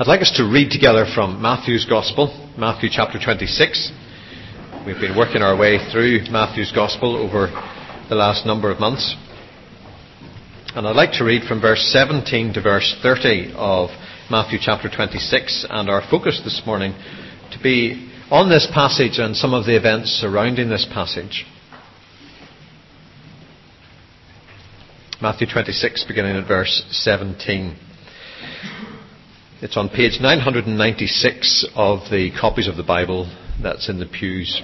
I'd like us to read together from Matthew's Gospel, Matthew chapter 26. We've been working our way through Matthew's Gospel over the last number of months. And I'd like to read from verse 17 to verse 30 of Matthew chapter 26, and our focus this morning to be on this passage and some of the events surrounding this passage. Matthew 26, beginning at verse 17. It's on page 996 of the copies of the Bible that's in the pews.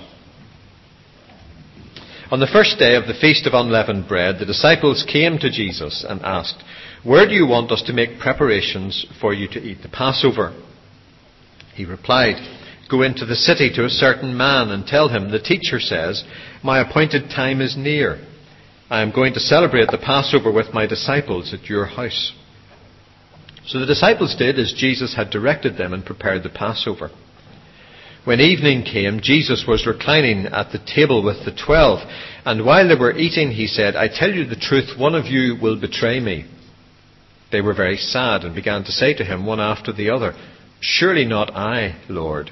On the first day of the Feast of Unleavened Bread, the disciples came to Jesus and asked, Where do you want us to make preparations for you to eat the Passover? He replied, Go into the city to a certain man and tell him, The teacher says, My appointed time is near. I am going to celebrate the Passover with my disciples at your house. So the disciples did as Jesus had directed them and prepared the Passover. When evening came, Jesus was reclining at the table with the twelve, and while they were eating, he said, I tell you the truth, one of you will betray me. They were very sad and began to say to him one after the other, Surely not I, Lord.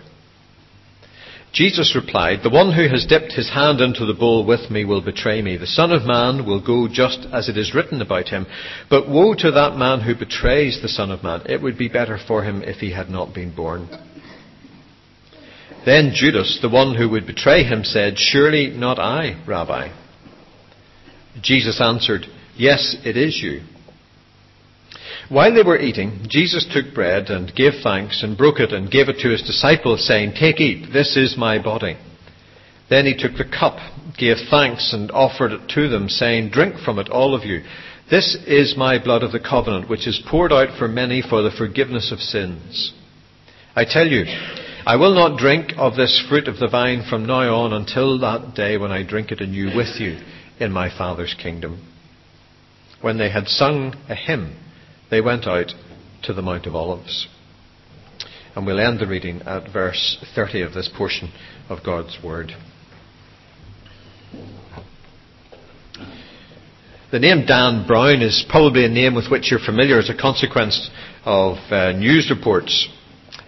Jesus replied, The one who has dipped his hand into the bowl with me will betray me. The Son of Man will go just as it is written about him. But woe to that man who betrays the Son of Man. It would be better for him if he had not been born. Then Judas, the one who would betray him, said, Surely not I, Rabbi. Jesus answered, Yes, it is you. While they were eating, Jesus took bread and gave thanks and broke it and gave it to his disciples, saying, Take, eat, this is my body. Then he took the cup, gave thanks, and offered it to them, saying, Drink from it, all of you. This is my blood of the covenant, which is poured out for many for the forgiveness of sins. I tell you, I will not drink of this fruit of the vine from now on until that day when I drink it anew with you in my Father's kingdom. When they had sung a hymn, they went out to the Mount of Olives. And we'll end the reading at verse 30 of this portion of God's Word. The name Dan Brown is probably a name with which you're familiar as a consequence of uh, news reports.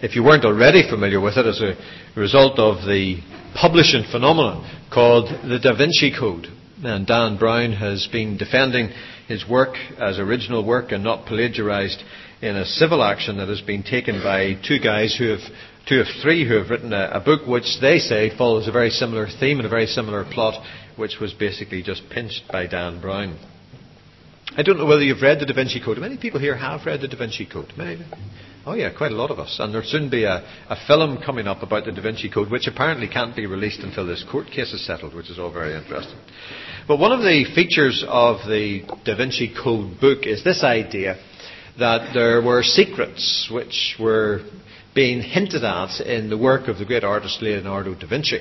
If you weren't already familiar with it as a result of the publishing phenomenon called the Da Vinci Code. And Dan Brown has been defending his work as original work and not plagiarized in a civil action that has been taken by two guys who have, two of three who have written a, a book which they say follows a very similar theme and a very similar plot, which was basically just pinched by Dan Brown. I don't know whether you've read the Da Vinci Code. Many people here have read the Da Vinci Code. Oh yeah, quite a lot of us. And there'll soon be a, a film coming up about the Da Vinci Code, which apparently can't be released until this court case is settled, which is all very interesting. But one of the features of the Da Vinci Code book is this idea that there were secrets which were being hinted at in the work of the great artist Leonardo da Vinci.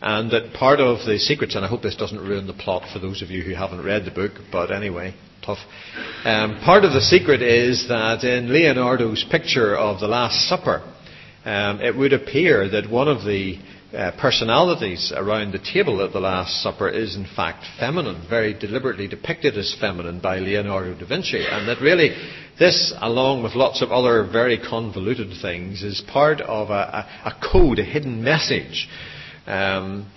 And that part of the secrets, and I hope this doesn't ruin the plot for those of you who haven't read the book, but anyway, tough. Um, part of the secret is that in Leonardo's picture of the Last Supper, um, it would appear that one of the uh, personalities around the table at the Last Supper is in fact feminine, very deliberately depicted as feminine by Leonardo da Vinci, and that really this, along with lots of other very convoluted things, is part of a, a, a code, a hidden message. Um,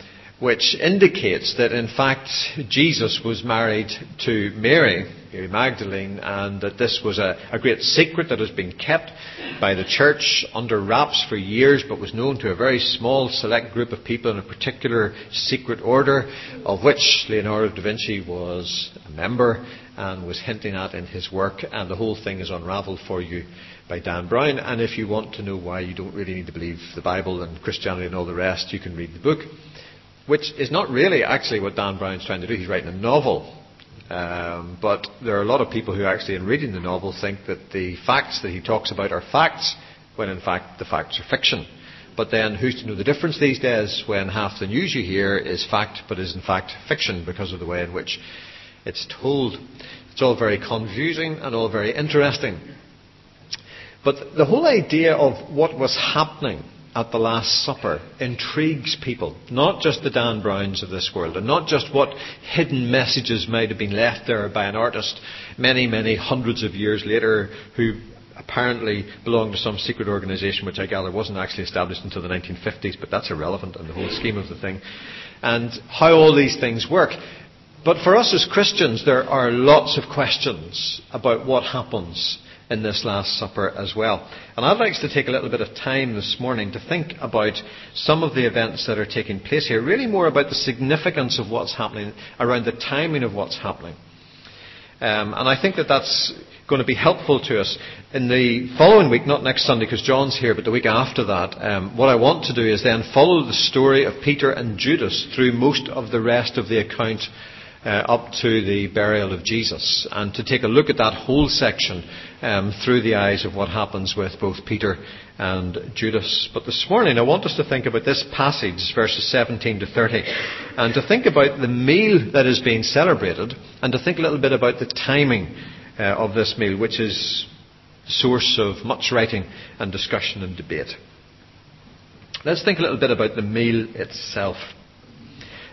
which indicates that in fact Jesus was married to Mary, Mary Magdalene, and that this was a, a, great secret that has been kept by the church under wraps for years, but was known to a very small select group of people in a particular secret order, of which Leonardo da Vinci was a member and was hinting at in his work, and the whole thing is unravelled for you by Dan Brown. And if you want to know why you don't really need to believe the Bible and Christianity and all the rest, you can read the book which is not really actually what Dan Brown's trying to do. He's writing a novel. Um, but there are a lot of people who actually, in reading the novel, think that the facts that he talks about are facts, when in fact the facts are fiction. But then who's to know the difference these days when half the news you hear is fact but is in fact fiction because of the way in which it's told? It's all very confusing and all very interesting. But the whole idea of what was happening at the Last Supper intrigues people, not just the Dan Browns of this world, and not just what hidden messages might have been left there by an artist many, many hundreds of years later who apparently belonged to some secret organization, which I gather wasn't actually established until the 1950s, but that's irrelevant in the whole scheme of the thing. And how all these things work. But for us as Christians, there are lots of questions about what happens in this Last Supper as well. And I'd like to take a little bit of time this morning to think about some of the events that are taking place here, really more about the significance of what's happening, around the timing of what's happening. Um, and I think that that's going to be helpful to us. In the following week, not next Sunday because John's here, but the week after that, um, what I want to do is then follow the story of Peter and Judas through most of the rest of the account uh, up to the burial of Jesus, and to take a look at that whole section um, through the eyes of what happens with both Peter and Judas. But this morning, I want us to think about this passage, verses 17 to 30, and to think about the meal that is being celebrated, and to think a little bit about the timing uh, of this meal, which is the source of much writing and discussion and debate. Let's think a little bit about the meal itself.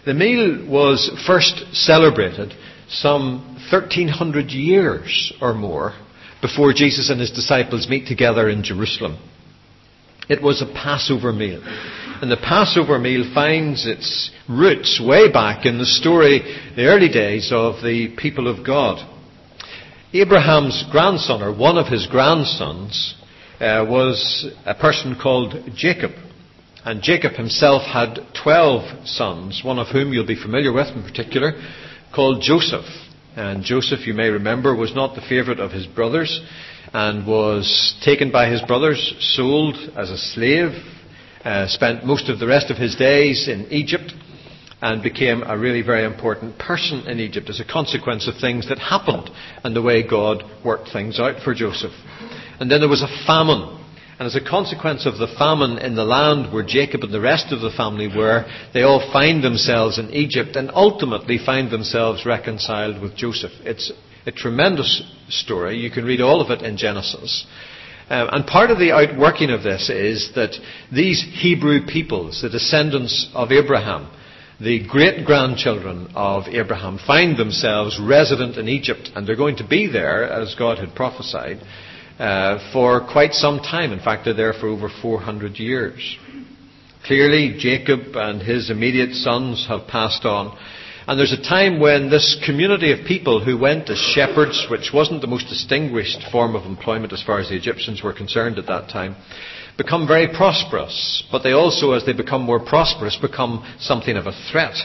The meal was first celebrated some 1300 years or more before Jesus and his disciples meet together in Jerusalem. It was a Passover meal. And the Passover meal finds its roots way back in the story, the early days of the people of God. Abraham's grandson, or one of his grandsons, uh, was a person called Jacob. And Jacob himself had 12 sons, one of whom you'll be familiar with in particular, called Joseph. And Joseph, you may remember, was not the favourite of his brothers and was taken by his brothers, sold as a slave, uh, spent most of the rest of his days in Egypt, and became a really very important person in Egypt as a consequence of things that happened and the way God worked things out for Joseph. And then there was a famine and as a consequence of the famine in the land where Jacob and the rest of the family were, they all find themselves in Egypt and ultimately find themselves reconciled with Joseph. It's a tremendous story. You can read all of it in Genesis. Um, and part of the outworking of this is that these Hebrew peoples, the descendants of Abraham, the great grandchildren of Abraham, find themselves resident in Egypt, and they're going to be there as God had prophesied uh, for quite some time. In fact, they're there for over 400 years. Clearly, Jacob and his immediate sons have passed on. And there's a time when this community of people who went as shepherds, which wasn't the most distinguished form of employment as far as the Egyptians were concerned at that time, become very prosperous. But they also, as they become more prosperous, become something of a threat.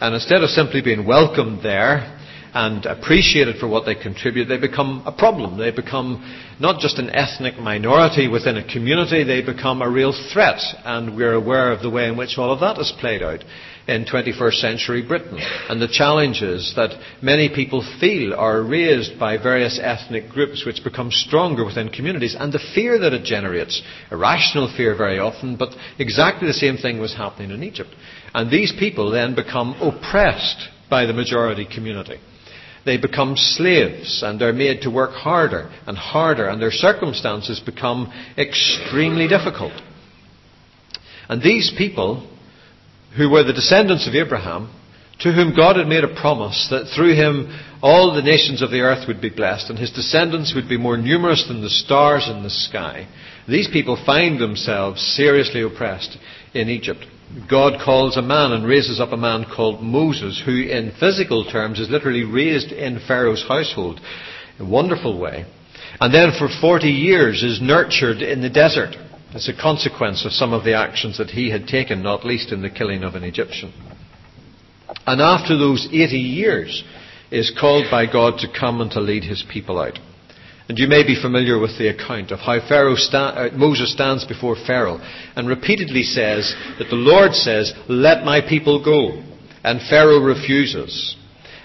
And instead of simply being welcomed there, and appreciated for what they contribute, they become a problem. They become not just an ethnic minority within a community, they become a real threat. And we're aware of the way in which all of that is played out in 21st century Britain and the challenges that many people feel are raised by various ethnic groups which become stronger within communities and the fear that it generates. Irrational fear very often, but exactly the same thing was happening in Egypt. And these people then become oppressed by the majority community they become slaves and they're made to work harder and harder and their circumstances become extremely difficult. And these people, who were the descendants of Abraham, to whom God had made a promise that through him all the nations of the earth would be blessed and his descendants would be more numerous than the stars in the sky, these people find themselves seriously oppressed in Egypt. God calls a man and raises up a man called Moses, who in physical terms is literally raised in Pharaoh's household. In a wonderful way. And then for 40 years is nurtured in the desert as a consequence of some of the actions that he had taken, not least in the killing of an Egyptian. And after those 80 years is called by God to come and to lead his people out. And you may be familiar with the account of how sta- uh, Moses stands before Pharaoh and repeatedly says that the Lord says, Let my people go. And Pharaoh refuses.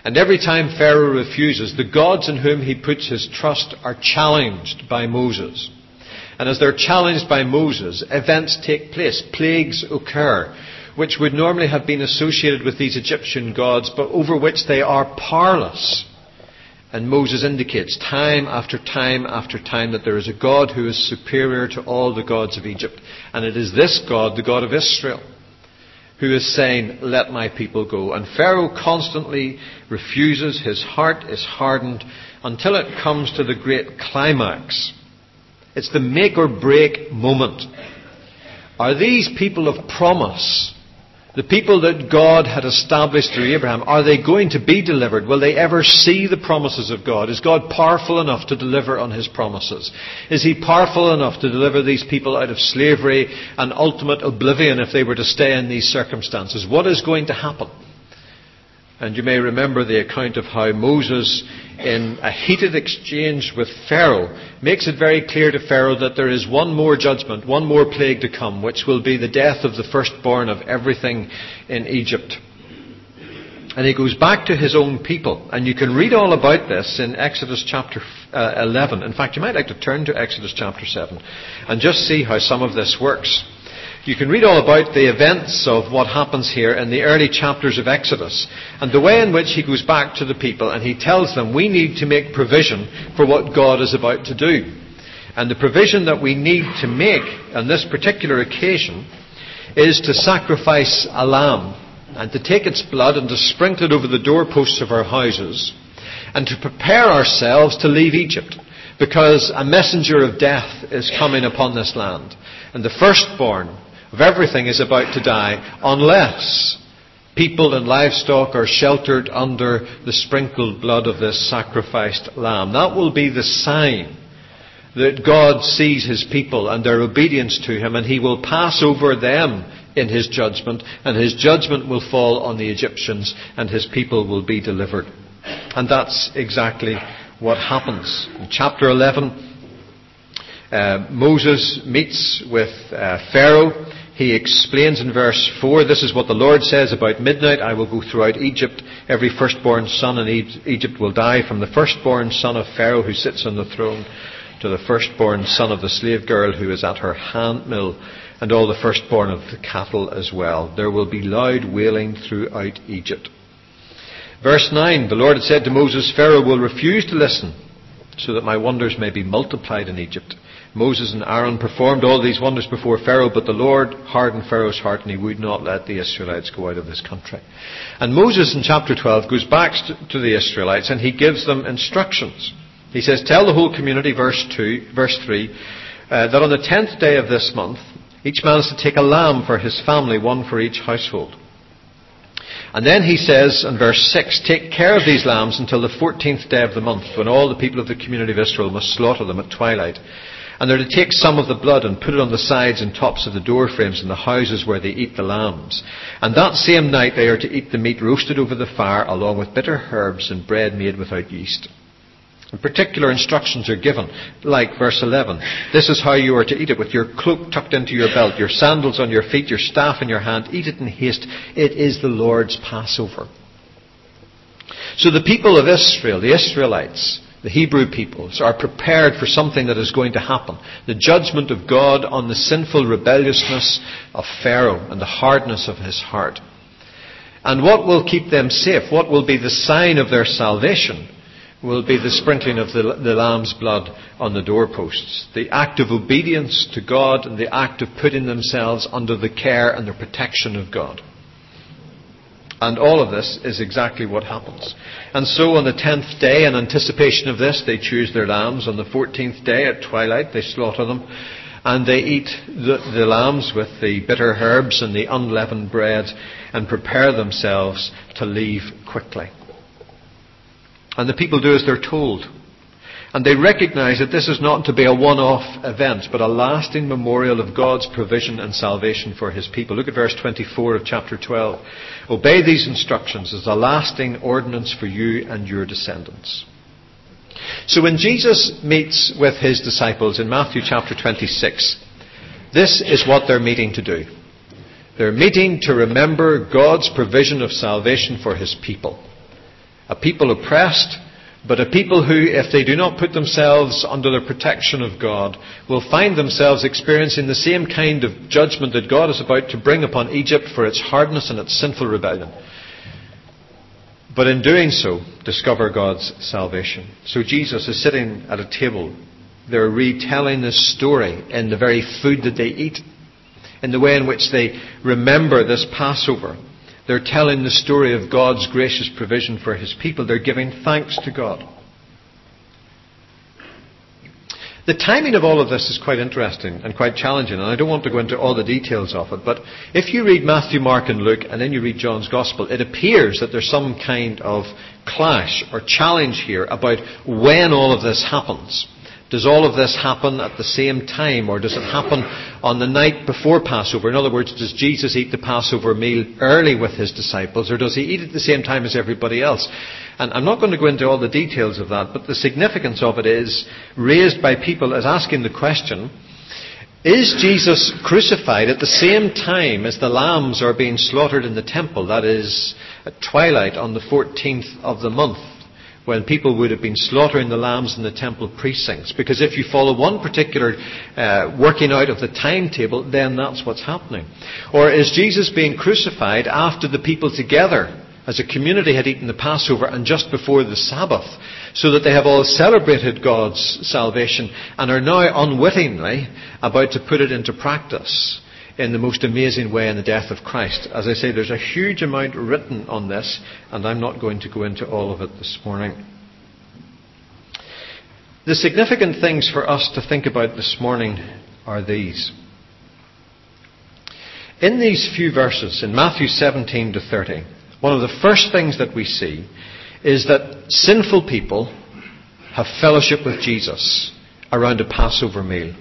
And every time Pharaoh refuses, the gods in whom he puts his trust are challenged by Moses. And as they're challenged by Moses, events take place, plagues occur, which would normally have been associated with these Egyptian gods, but over which they are powerless. And Moses indicates time after time after time that there is a God who is superior to all the gods of Egypt. And it is this God, the God of Israel, who is saying, Let my people go. And Pharaoh constantly refuses. His heart is hardened until it comes to the great climax It's the make or break moment. Are these people of promise the people that God had established through Abraham, are they going to be delivered? Will they ever see the promises of God? Is God powerful enough to deliver on His promises? Is He powerful enough to deliver these people out of slavery and ultimate oblivion if they were to stay in these circumstances? What is going to happen? And you may remember the account of how Moses, in a heated exchange with Pharaoh, makes it very clear to Pharaoh that there is one more judgment, one more plague to come, which will be the death of the firstborn of everything in Egypt. And he goes back to his own people. And you can read all about this in Exodus chapter uh, 11. In fact, you might like to turn to Exodus chapter 7 and just see how some of this works. You can read all about the events of what happens here in the early chapters of Exodus and the way in which he goes back to the people and he tells them we need to make provision for what God is about to do. And the provision that we need to make on this particular occasion is to sacrifice a lamb and to take its blood and to sprinkle it over the doorposts of our houses and to prepare ourselves to leave Egypt because a messenger of death is coming upon this land. And the firstborn of everything is about to die unless people and livestock are sheltered under the sprinkled blood of this sacrificed lamb. That will be the sign that God sees his people and their obedience to him and he will pass over them in his judgment and his judgment will fall on the Egyptians and his people will be delivered. And that's exactly what happens. In chapter 11, uh, Moses meets with uh, Pharaoh he explains in verse 4 this is what the Lord says about midnight I will go throughout Egypt. Every firstborn son in Egypt will die, from the firstborn son of Pharaoh who sits on the throne to the firstborn son of the slave girl who is at her handmill, and all the firstborn of the cattle as well. There will be loud wailing throughout Egypt. Verse 9 The Lord had said to Moses, Pharaoh will refuse to listen, so that my wonders may be multiplied in Egypt. Moses and Aaron performed all these wonders before Pharaoh, but the Lord hardened Pharaoh's heart and he would not let the Israelites go out of this country. And Moses in chapter 12 goes back to the Israelites and he gives them instructions. He says, Tell the whole community, verse 2, verse 3, uh, that on the tenth day of this month, each man is to take a lamb for his family, one for each household. And then he says in verse 6, Take care of these lambs until the fourteenth day of the month, when all the people of the community of Israel must slaughter them at twilight. And they're to take some of the blood and put it on the sides and tops of the door frames in the houses where they eat the lambs. And that same night they are to eat the meat roasted over the fire along with bitter herbs and bread made without yeast. And particular instructions are given, like verse 11. This is how you are to eat it, with your cloak tucked into your belt, your sandals on your feet, your staff in your hand. Eat it in haste. It is the Lord's Passover. So the people of Israel, the Israelites, the Hebrew peoples are prepared for something that is going to happen. The judgment of God on the sinful rebelliousness of Pharaoh and the hardness of his heart. And what will keep them safe? What will be the sign of their salvation? Will be the sprinkling of the, the lamb's blood on the doorposts. The act of obedience to God and the act of putting themselves under the care and the protection of God. And all of this is exactly what happens. And so on the tenth day, in anticipation of this, they choose their lambs. On the fourteenth day at twilight, they slaughter them. And they eat the, the lambs with the bitter herbs and the unleavened bread and prepare themselves to leave quickly. And the people do as they're told. And they recognize that this is not to be a one-off event, but a lasting memorial of God's provision and salvation for His people. Look at verse 24 of chapter 12. Obey these instructions as a lasting ordinance for you and your descendants. So when Jesus meets with His disciples in Matthew chapter 26, this is what they're meeting to do. They're meeting to remember God's provision of salvation for His people. A people oppressed, but a people who, if they do not put themselves under the protection of God, will find themselves experiencing the same kind of judgment that God is about to bring upon Egypt for its hardness and its sinful rebellion. But in doing so, discover God's salvation. So Jesus is sitting at a table. They're retelling this story in the very food that they eat, in the way in which they remember this Passover they're telling the story of God's gracious provision for His people. They're giving thanks to God. The timing of all of this is quite interesting and quite challenging, and I don't want to go into all the details of it, but if you read Matthew, Mark, and Luke, and then you read John's Gospel, it appears that there's some kind of clash or challenge here about when all of this happens. Does all of this happen at the same time, or does it happen on the night before Passover? In other words, does Jesus eat the Passover meal early with his disciples, or does he eat at the same time as everybody else? And I'm not going to go into all the details of that, but the significance of it is raised by people as asking the question, is Jesus crucified at the same time as the lambs are being slaughtered in the temple? That is, at twilight on the 14th of the month when people would have been slaughtering the lambs in the temple precincts. Because if you follow one particular uh, working out of the timetable, then that's what's happening. Or is Jesus being crucified after the people together as a community had eaten the Passover and just before the Sabbath, so that they have all celebrated God's salvation and are now unwittingly about to put it into practice? In the most amazing way in the death of Christ. As I say, there's a huge amount written on this, and I'm not going to go into all of it this morning. The significant things for us to think about this morning are these. In these few verses, in Matthew 17 to 30, one of the first things that we see is that sinful people have fellowship with Jesus around a Passover meal.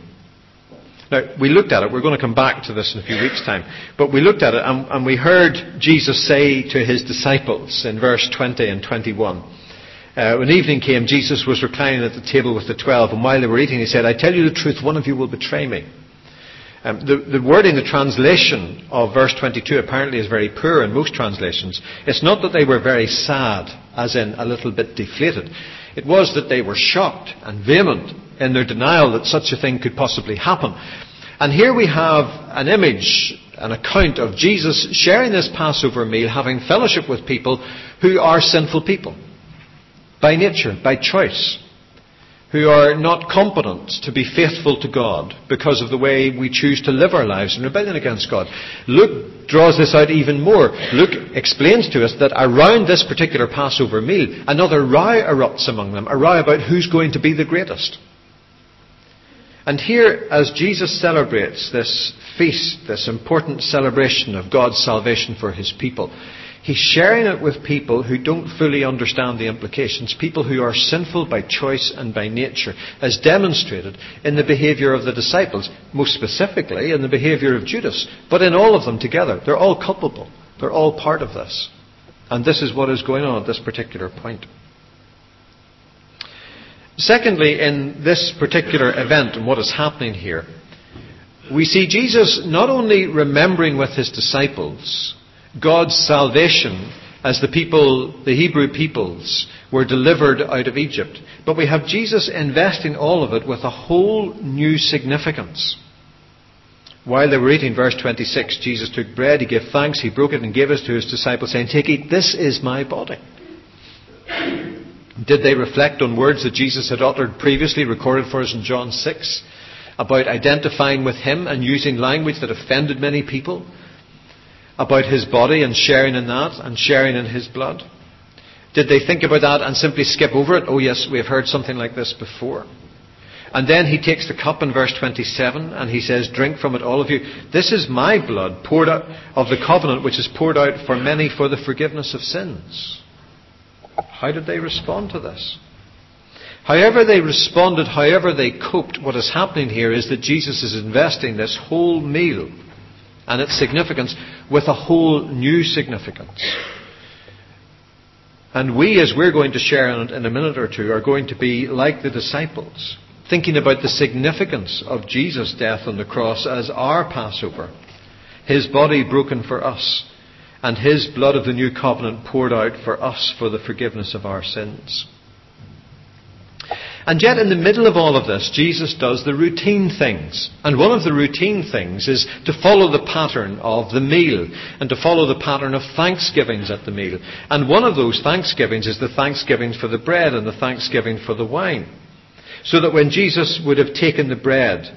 Now, we looked at it. We're going to come back to this in a few weeks' time. But we looked at it and, and we heard Jesus say to his disciples in verse 20 and 21. Uh, when evening came, Jesus was reclining at the table with the twelve, and while they were eating, he said, I tell you the truth, one of you will betray me. Um, the, the wording, the translation of verse 22 apparently is very poor in most translations. It's not that they were very sad, as in a little bit deflated. It was that they were shocked and vehement in their denial that such a thing could possibly happen. And here we have an image, an account of Jesus sharing this Passover meal, having fellowship with people who are sinful people. By nature, by choice. Who are not competent to be faithful to God because of the way we choose to live our lives in rebellion against God. Luke draws this out even more. Luke explains to us that around this particular Passover meal, another row erupts among them, a row about who's going to be the greatest. And here, as Jesus celebrates this feast, this important celebration of God's salvation for his people, he's sharing it with people who don't fully understand the implications, people who are sinful by choice and by nature, as demonstrated in the behaviour of the disciples, most specifically in the behaviour of Judas, but in all of them together. They're all culpable. They're all part of this. And this is what is going on at this particular point. Secondly, in this particular event and what is happening here, we see Jesus not only remembering with his disciples God's salvation as the people, the Hebrew peoples, were delivered out of Egypt, but we have Jesus investing all of it with a whole new significance. While they were eating, verse 26, Jesus took bread, he gave thanks, he broke it and gave it to his disciples, saying, Take, eat, this is my body. Did they reflect on words that Jesus had uttered previously, recorded for us in John 6, about identifying with Him and using language that offended many people? About His body and sharing in that and sharing in His blood? Did they think about that and simply skip over it? Oh, yes, we have heard something like this before. And then he takes the cup in verse 27 and he says, Drink from it, all of you. This is my blood poured out of the covenant which is poured out for many for the forgiveness of sins. How did they respond to this? However they responded, however they coped, what is happening here is that Jesus is investing this whole meal and its significance with a whole new significance. And we, as we're going to share in a minute or two, are going to be like the disciples, thinking about the significance of Jesus' death on the cross as our Passover, his body broken for us, and his blood of the new covenant poured out for us for the forgiveness of our sins. And yet, in the middle of all of this, Jesus does the routine things. And one of the routine things is to follow the pattern of the meal and to follow the pattern of thanksgivings at the meal. And one of those thanksgivings is the thanksgiving for the bread and the thanksgiving for the wine. So that when Jesus would have taken the bread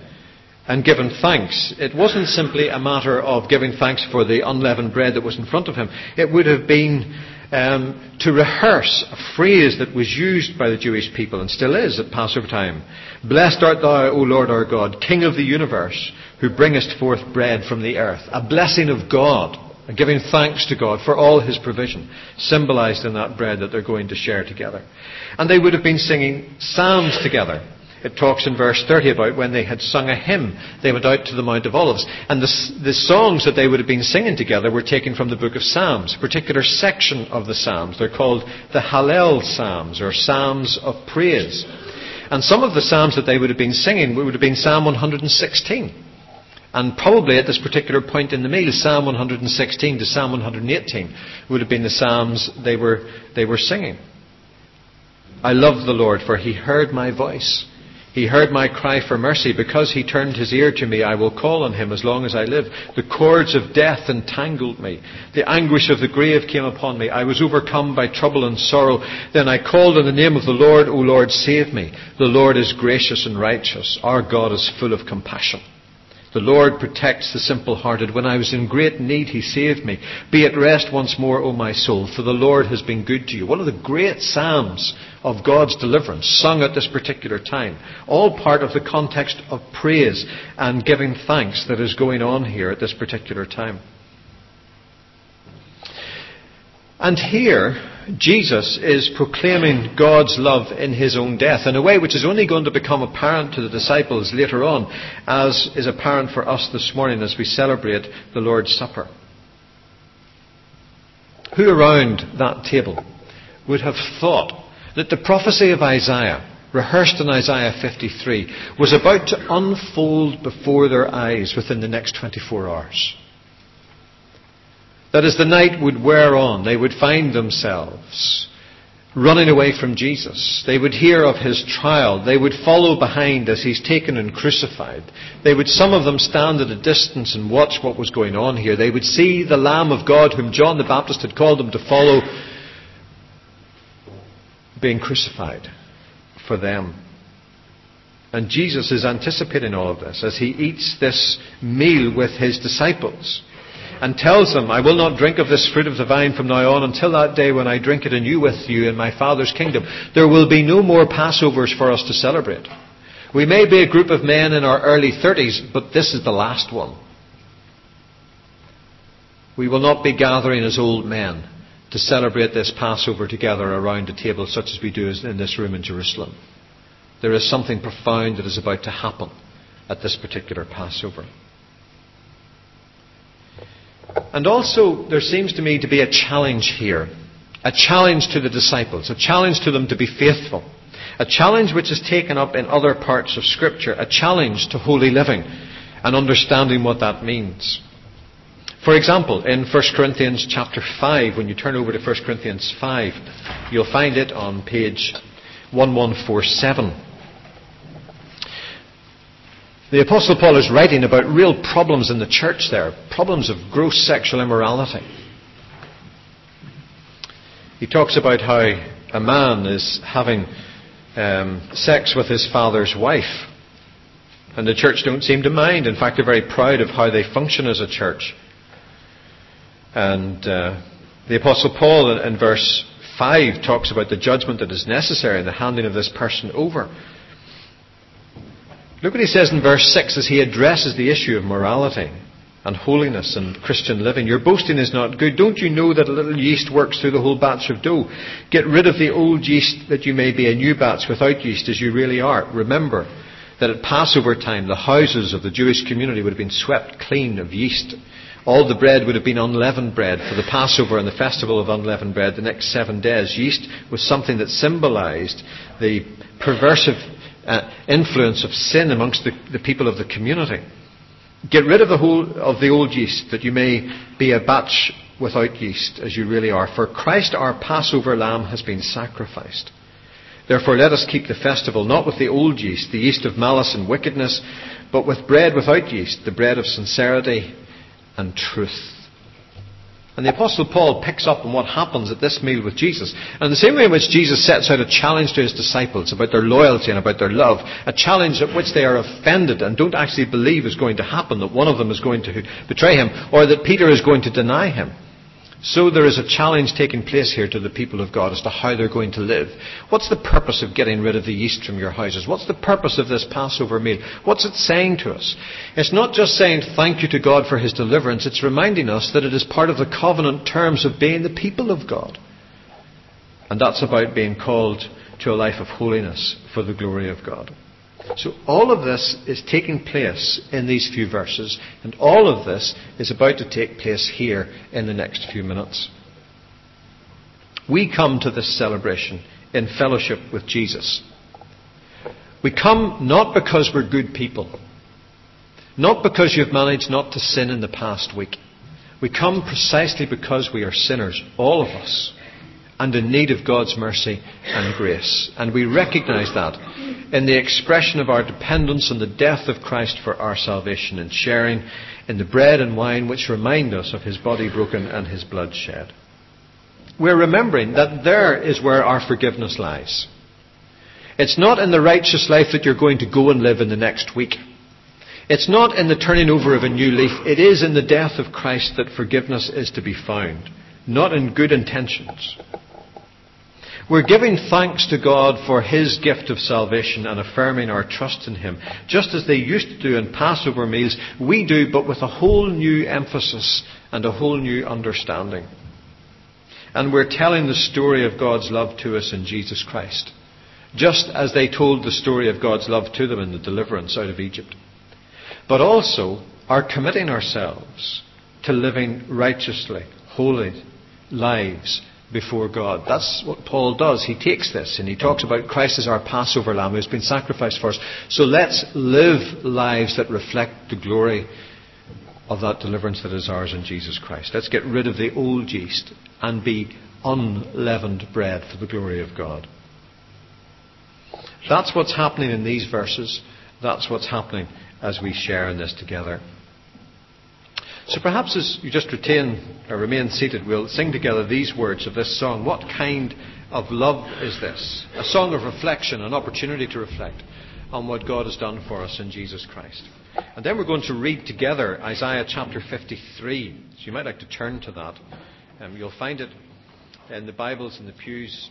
and given thanks, it wasn't simply a matter of giving thanks for the unleavened bread that was in front of him. It would have been um, to rehearse a phrase that was used by the Jewish people and still is at Passover time. Blessed art thou, O Lord our God, King of the universe, who bringest forth bread from the earth. A blessing of God, and giving thanks to God for all his provision, symbolized in that bread that they're going to share together. And they would have been singing psalms together. It talks in verse 30 about when they had sung a hymn, they went out to the Mount of Olives. And the, the songs that they would have been singing together were taken from the book of Psalms, a particular section of the Psalms. They're called the Hallel Psalms, or Psalms of Praise. And some of the Psalms that they would have been singing would have been Psalm 116. And probably at this particular point in the meal, Psalm 116 to Psalm 118 would have been the Psalms they were, they were singing. I love the Lord, for he heard my voice. He heard my cry for mercy. Because he turned his ear to me, I will call on him as long as I live. The cords of death entangled me. The anguish of the grave came upon me. I was overcome by trouble and sorrow. Then I called on the name of the Lord. O Lord, save me. The Lord is gracious and righteous. Our God is full of compassion. The Lord protects the simple hearted. When I was in great need, He saved me. Be at rest once more, O my soul, for the Lord has been good to you. One of the great Psalms of God's deliverance, sung at this particular time. All part of the context of praise and giving thanks that is going on here at this particular time. And here, Jesus is proclaiming God's love in his own death in a way which is only going to become apparent to the disciples later on, as is apparent for us this morning as we celebrate the Lord's Supper. Who around that table would have thought that the prophecy of Isaiah, rehearsed in Isaiah 53, was about to unfold before their eyes within the next 24 hours? That as the night would wear on, they would find themselves running away from Jesus. They would hear of his trial. They would follow behind as he's taken and crucified. They would, some of them, stand at a distance and watch what was going on here. They would see the Lamb of God, whom John the Baptist had called them to follow, being crucified for them. And Jesus is anticipating all of this as he eats this meal with his disciples and tells them, I will not drink of this fruit of the vine from now on until that day when I drink it anew with you in my Father's kingdom. There will be no more Passovers for us to celebrate. We may be a group of men in our early 30s, but this is the last one. We will not be gathering as old men to celebrate this Passover together around a table such as we do in this room in Jerusalem. There is something profound that is about to happen at this particular Passover. And also, there seems to me to be a challenge here. A challenge to the disciples, a challenge to them to be faithful, a challenge which is taken up in other parts of Scripture, a challenge to holy living and understanding what that means. For example, in 1 Corinthians chapter 5, when you turn over to 1 Corinthians 5, you'll find it on page 1147. The Apostle Paul is writing about real problems in the church there, problems of gross sexual immorality. He talks about how a man is having um, sex with his father's wife. And the church don't seem to mind. In fact, they're very proud of how they function as a church. And uh, the Apostle Paul in, in verse 5 talks about the judgment that is necessary and the handing of this person over. Look what he says in verse 6 as he addresses the issue of morality and holiness and Christian living. Your boasting is not good. Don't you know that a little yeast works through the whole batch of dough? Get rid of the old yeast that you may be a new batch without yeast as you really are. Remember that at Passover time the houses of the Jewish community would have been swept clean of yeast. All the bread would have been unleavened bread for the Passover and the festival of unleavened bread the next seven days. Yeast was something that symbolized the perversive uh, influence of sin amongst the, the people of the community. Get rid of the whole of the old yeast, that you may be a batch without yeast, as you really are. For Christ, our Passover lamb, has been sacrificed. Therefore, let us keep the festival not with the old yeast, the yeast of malice and wickedness, but with bread without yeast, the bread of sincerity and truth. And the Apostle Paul picks up on what happens at this meal with Jesus. And the same way in which Jesus sets out a challenge to his disciples about their loyalty and about their love, a challenge at which they are offended and don't actually believe is going to happen, that one of them is going to betray him, or that Peter is going to deny him. So there is a challenge taking place here to the people of God as to how they're going to live. What's the purpose of getting rid of the yeast from your houses? What's the purpose of this Passover meal? What's it saying to us? It's not just saying thank you to God for his deliverance, it's reminding us that it is part of the covenant terms of being the people of God. And that's about being called to a life of holiness for the glory of God. So all of this is taking place in these few verses, and all of this is about to take place here in the next few minutes. We come to this celebration in fellowship with Jesus. We come not because we're good people, not because you've managed not to sin in the past week. We come precisely because we are sinners, all of us and in need of God's mercy and grace. And we recognize that in the expression of our dependence on the death of Christ for our salvation and sharing in the bread and wine which remind us of his body broken and his blood shed. We're remembering that there is where our forgiveness lies. It's not in the righteous life that you're going to go and live in the next week. It's not in the turning over of a new leaf. It is in the death of Christ that forgiveness is to be found, not in good intentions. We're giving thanks to God for His gift of salvation and affirming our trust in Him. Just as they used to do in Passover meals, we do, but with a whole new emphasis and a whole new understanding. And we're telling the story of God's love to us in Jesus Christ, just as they told the story of God's love to them in the deliverance out of Egypt. But also are committing ourselves to living righteously, holy lives before God. That's what Paul does. He takes this and he talks about Christ as our Passover lamb who's been sacrificed for us. So let's live lives that reflect the glory of that deliverance that is ours in Jesus Christ. Let's get rid of the old yeast and be unleavened bread for the glory of God. That's what's happening in these verses. That's what's happening as we share in this together. So perhaps as you just retain or remain seated, we'll sing together these words of this song. What kind of love is this? A song of reflection, an opportunity to reflect on what God has done for us in Jesus Christ. And then we're going to read together Isaiah chapter 53. So you might like to turn to that. Um, you'll find it in the Bibles in the pews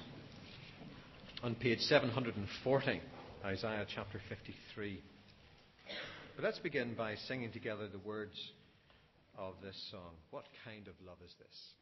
on page 740, Isaiah chapter 53. But let's begin by singing together the words of this song. What kind of love is this?